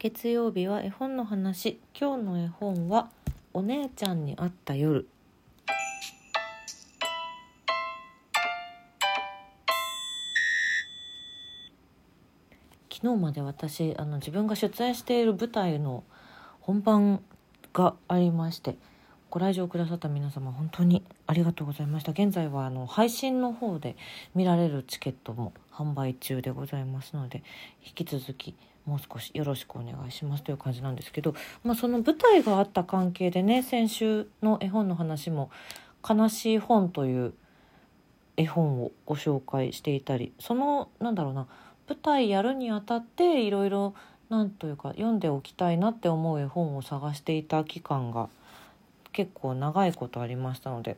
月曜日は絵本の話。今日の絵本はお姉ちゃんに会った夜。昨日まで私あの自分が出演している舞台の本番がありましてご来場くださった皆様本当にありがとうございました。現在はあの配信の方で見られるチケットも販売中でございますので引き続きもう少しよろしくお願いしますという感じなんですけど、まあ、その舞台があった関係でね先週の絵本の話も「悲しい本」という絵本をご紹介していたりそのなんだろうな舞台やるにあたっていろいろなんというか読んでおきたいなって思う絵本を探していた期間が結構長いことありましたので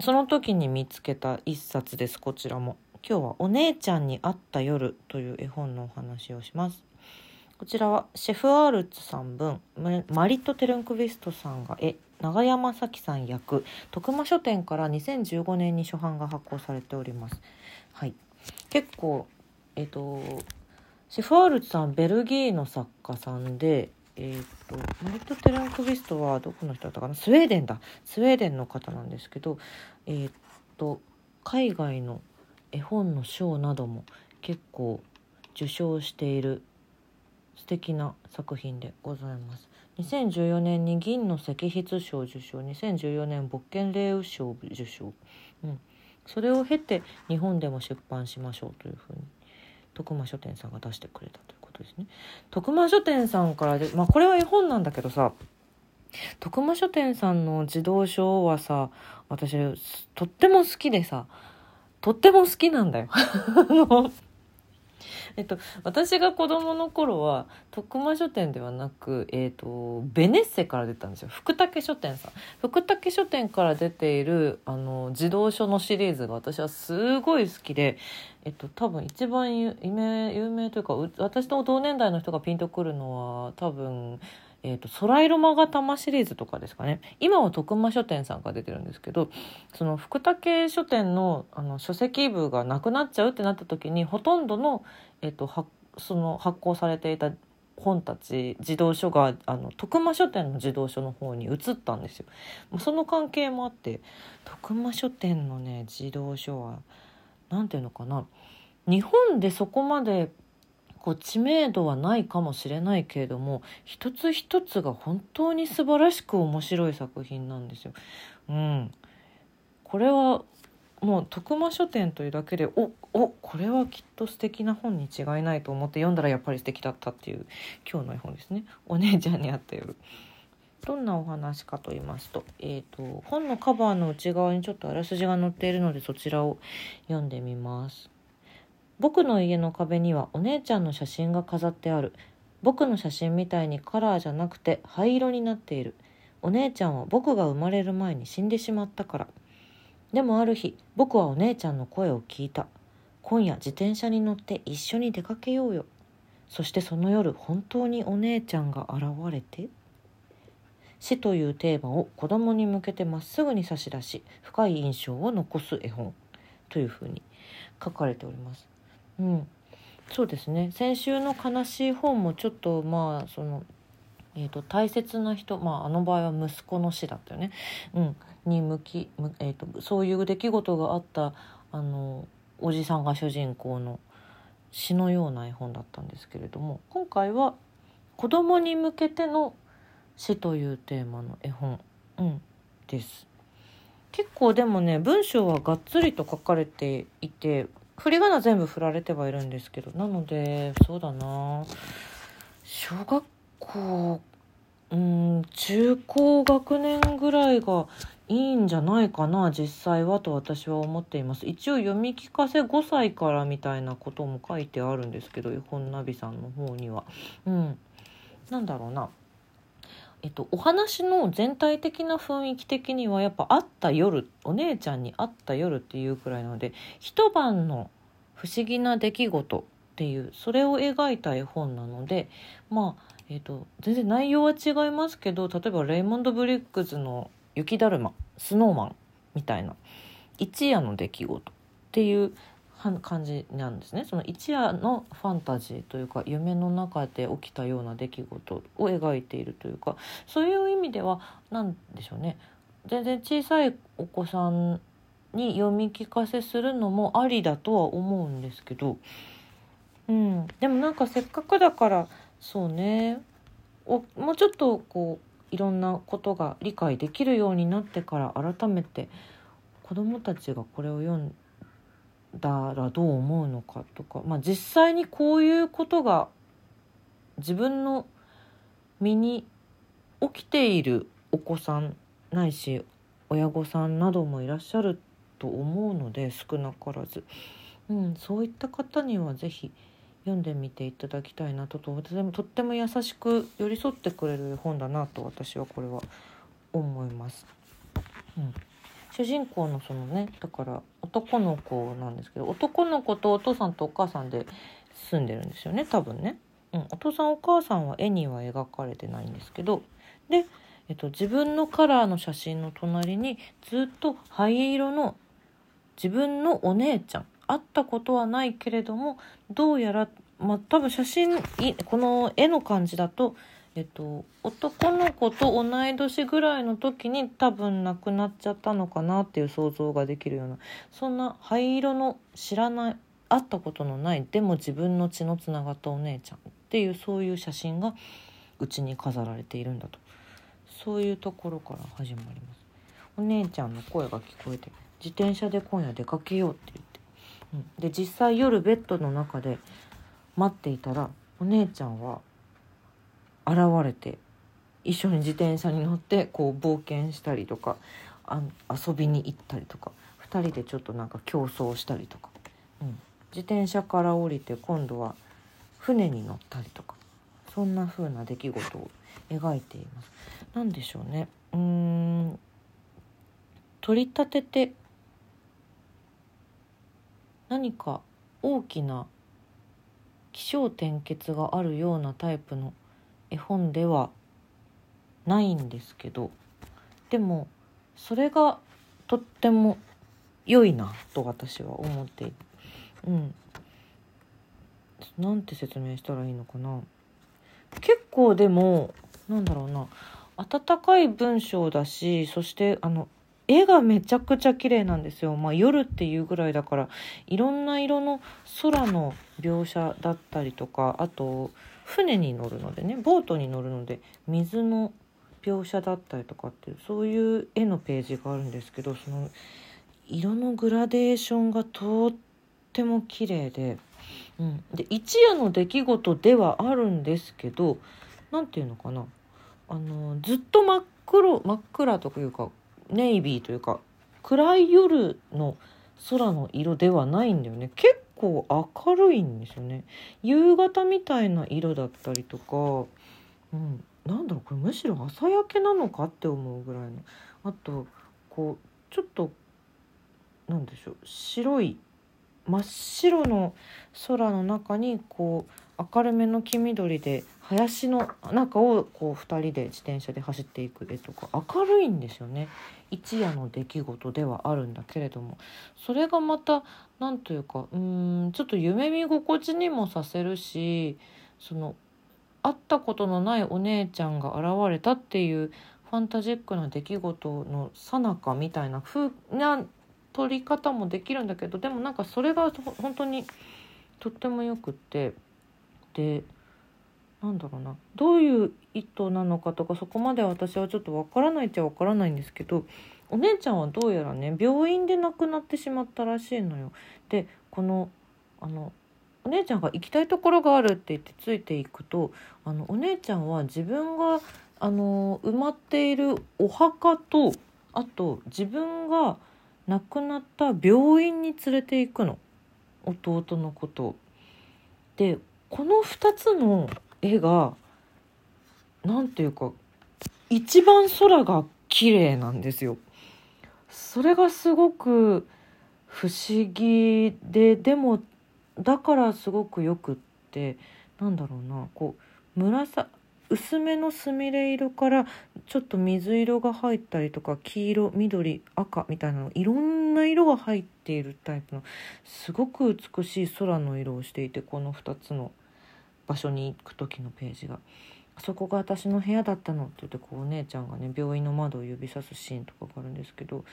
その時に見つけた一冊ですこちらも。今日は「お姉ちゃんに会った夜」という絵本のお話をします。こちらはシェフアールツさん分マリット・テルンクビストさんが絵長山咲さん役徳間書店から2015年に初版が発行されております。はい。結構えっ、とシェフアールツさんベルギーの作家さんでえー、とマリット・テランクビストはどこの人だったかな？スウェーデンだ。スウェーデンの方なんですけどえー、っと海外の絵本の賞なども結構受賞している素敵な作品でございます。2014年に銀の石筆賞受賞。2014年ボッケンレーウ賞受賞、うん、それを経て日本でも出版しましょうというふうに徳間書店さんが出してくれたという。ですね。徳間書店さんからで、まあこれは絵本なんだけどさ、徳間書店さんの児童書はさ、私とっても好きでさ、とっても好きなんだよ。えっと、私が子供の頃は徳間書店ではなく、えっと、ベネッセから出たんですよ。福武書店さん。福武書店から出ているあの児童書のシリーズが私はすごい好きで、えっと、多分一番有名有名というか私と同年代の人がピンとくるのは多分えーと、空色まがたまシリーズとかですかね。今は徳間書店さんが出てるんですけどその福武書店のあの書籍部がなくなっちゃうってなった時にほとんどの,、えーと、はその発行されていた本たち児童書があの徳間書店の児童書の方に移ったんですよ。その関係もあって徳間書店のね児童書は何ていうのかな日本でそこまでこう知名度はないかもしれないけれども一つ一つが本当に素晴らしく面白い作品なんですよ。うん、これはもう徳間書店というだけでおおこれはきっと素敵な本に違いないと思って読んだらやっぱり素敵だったっていう今日の絵本ですねお姉ちゃんに会った夜。どんなお話かと言いますと,、えーと本のカバーの内側にちょっとあらすじが載っているのでそちらを読んでみます。僕の家の壁にはお姉ちゃんの写真が飾ってある僕の写真みたいにカラーじゃなくて灰色になっているお姉ちゃんは僕が生まれる前に死んでしまったからでもある日僕はお姉ちゃんの声を聞いた。今夜自転車に乗って一緒に出かけようよ。そしてその夜本当にお姉ちゃんが現れて死というテーマを子供に向けてまっすぐに差し出し深い印象を残す絵本。というふうに書かれております。うん、そうですね。先週の悲しい本もちょっとまあその、えーと、大切な人、まあ、あの場合は息子の死だったよね、うん、に向き、えーと、そういう出来事があったあのおじさんが主人公の詩のような絵本だったんですけれども今回は子供に向けての死というテーマの絵本、うん、です。結構でもね文章はがっつりと書かれていて振り仮名全部振られてはいるんですけどなのでそうだな小学校うん中高学年ぐらいがいいんじゃないかな実際はと私は思っています。一応読み聞かせ5歳からみたいなことも書いてあるんですけど絵本ナビさんの方には。うん。なんだろうな。えっと、お話の全体的な雰囲気的にはやっぱ会った夜お姉ちゃんに会った夜っていうくらいなので一晩の不思議な出来事っていうそれを描いた絵本なのでまあ、えっと、全然内容は違いますけど例えばレイモンド・ブリックスの「雪だるま」「スノーマン」みたいな一夜の出来事っていう感じなんですね。その一夜のファンタジーというか夢の中で起きたような出来事を描いているというかそういう意味では何でしょうね。全然小さいお子さんに読み聞かせするのもありだとは思うんですけど、うん、でもなんかせっかくだからそうね。おもうちょっとこういろんなことが理解できるようになってから改めて子どもたちがこれを読んだらどう思うのかとか、まあ、実際にこういうことが自分の身に起きているお子さんないし親御さんなどもいらっしゃると思うので少なからず、うん、そういった方には是非読んでみていただきたいなととてもとっても優しく寄り添ってくれる本だなと私はこれは思います。うん。主人公のそのねだから男の子なんですけど男の子とお父さんとお母さんで住んでるんですよね多分ね、うん、お父さんお母さんは絵には描かれてないんですけどで、えっと、自分のカラーの写真の隣にずっと灰色の自分のお姉ちゃん会ったことはないけれどもどうやらまあ多分写真この絵の感じだとえっと、男の子と同い年ぐらいの時に多分亡くなっちゃったのかなっていう想像ができるようなそんな灰色の知らない会ったことのないでも自分の血のつながったお姉ちゃんっていうそういう写真がうちに飾られているんだと。そういうところから始まります。お姉ちゃんの声が聞こえて自転車で今夜出かけようって言って、で実際夜ベッドの中で待っていたらお姉ちゃんは現れて一緒に自転車に乗ってこう冒険したりとかあ遊びに行ったりとか2人でちょっとなんか競争したりとか、うん、自転車から降りて今度は船に乗ったりとか。そんな風な出来事を描いています。何でしょうね。うーん。取り立てて何か大きな起承転結があるようなタイプの絵本ではないんですけどでもそれがとっても良いなと私は思っている。うん。なんて説明したらいいのかな。結構でもなんだろうな温かい文章だしそしてあの絵がめちゃくちゃ綺麗なんですよ。まあ夜っていうぐらいだからいろんな色の空の描写だったりとかあと船に乗るのでねボートに乗るので水の描写だったりとかっていうそういう絵のページがあるんですけどその色のグラデーションがとっても綺麗で、うん、で一夜の出来事ではあるんですけど何て言うのかなあのずっと真っ黒真っ暗というかネイビーというか暗い夜の空の色ではないんだよね。結構明るいんですよね。夕方みたいな色だったりとか、うん、なんだろうこれむしろ朝焼けなのかって思うぐらいの。あとこうちょっと何でしょう白い真っ白の空の中にこう明るめの黄緑で林の中をこう2人で自転車で走っていく絵とか明るいんですよね。一夜の出来事ではあるんだけれども。それがまた何というかうんちょっと夢見心地にもさせるしその会ったことのないお姉ちゃんが現れたっていうファンタジックな出来事のさなかみたいな風な撮り方もできるんだけどでもなんかそれが本当にとってもよくってでなんだろうなどういう意図なのかとかそこまで私はちょっとわからないっちゃわからないんですけどお姉ちゃんはどうやらね病院で亡くなってしまったらしいのよ。でこのあのお姉ちゃんが行きたいところがあるって言ってついていくとあのお姉ちゃんは自分があの埋まっているお墓とあと自分が亡くなった病院に連れて行くの弟のことでこの2つの絵が何ていうか一番空が綺麗なんですよ。それがすごく不思議ででもだからすごくよくってなんだろうなこう紫薄めのすみれ色からちょっと水色が入ったりとか黄色緑赤みたいなのいろんな色が入っているタイプのすごく美しい空の色をしていてこの2つの場所に行く時のページが。そこが私の部屋だったのって言ってこうお姉ちゃんがね病院の窓を指さすシーンとかがあるんですけど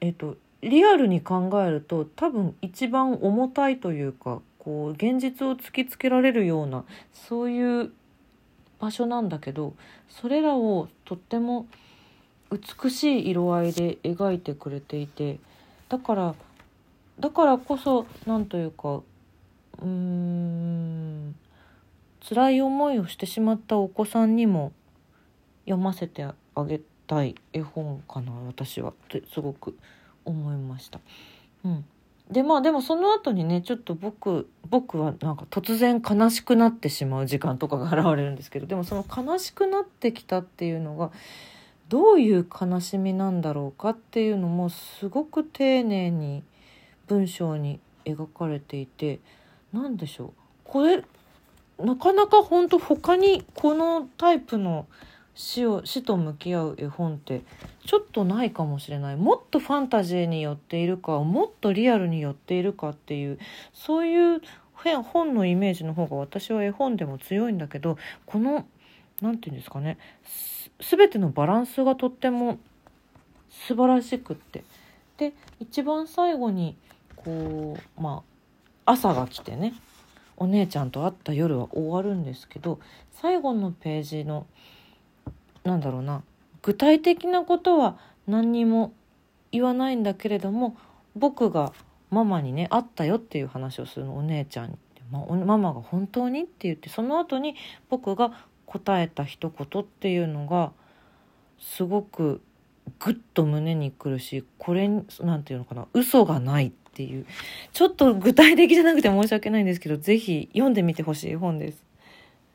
えっ、とリアルに考えると多分一番重たいというかこう現実を突きつけられるようなそういう場所なんだけどそれらをとっても美しい色合いで描いてくれていてだからだからこそ何というかうーん辛い思いをしてしまったお子さんにも読ませてあげたい絵本かな私はってすごく思いました。うんでまあでもその後にねちょっと僕僕はなんか突然悲しくなってしまう時間とかが現れるんですけどでもその悲しくなってきたっていうのがどういう悲しみなんだろうかっていうのもすごく丁寧に文章に描かれていて何でしょう。これなかなか本当他にこのタイプの死を死と向き合う絵本ってちょっとないかもしれない。もっとファンタジーに寄っているかもっとリアルに寄っているかっていうそういう本のイメージの方が私は絵本でも強いんだけどこの何て言うんですかね全てのバランスがとっても素晴らしくって。で一番最後にこうまあ朝が来てね。お姉ちゃんと会った夜は終わるんですけど最後のページのなんだろうな具体的なことは何にも言わないんだけれども僕がママにね会ったよっていう話をするのお姉ちゃんに。まママが本当にって言ってその後に僕が答えた一言っていうのがすごくグッと胸にくるしこれなんていうのかな嘘がないっていうちょっと具体的じゃなくて申し訳ないんですけど是非読んでみてほしい本です。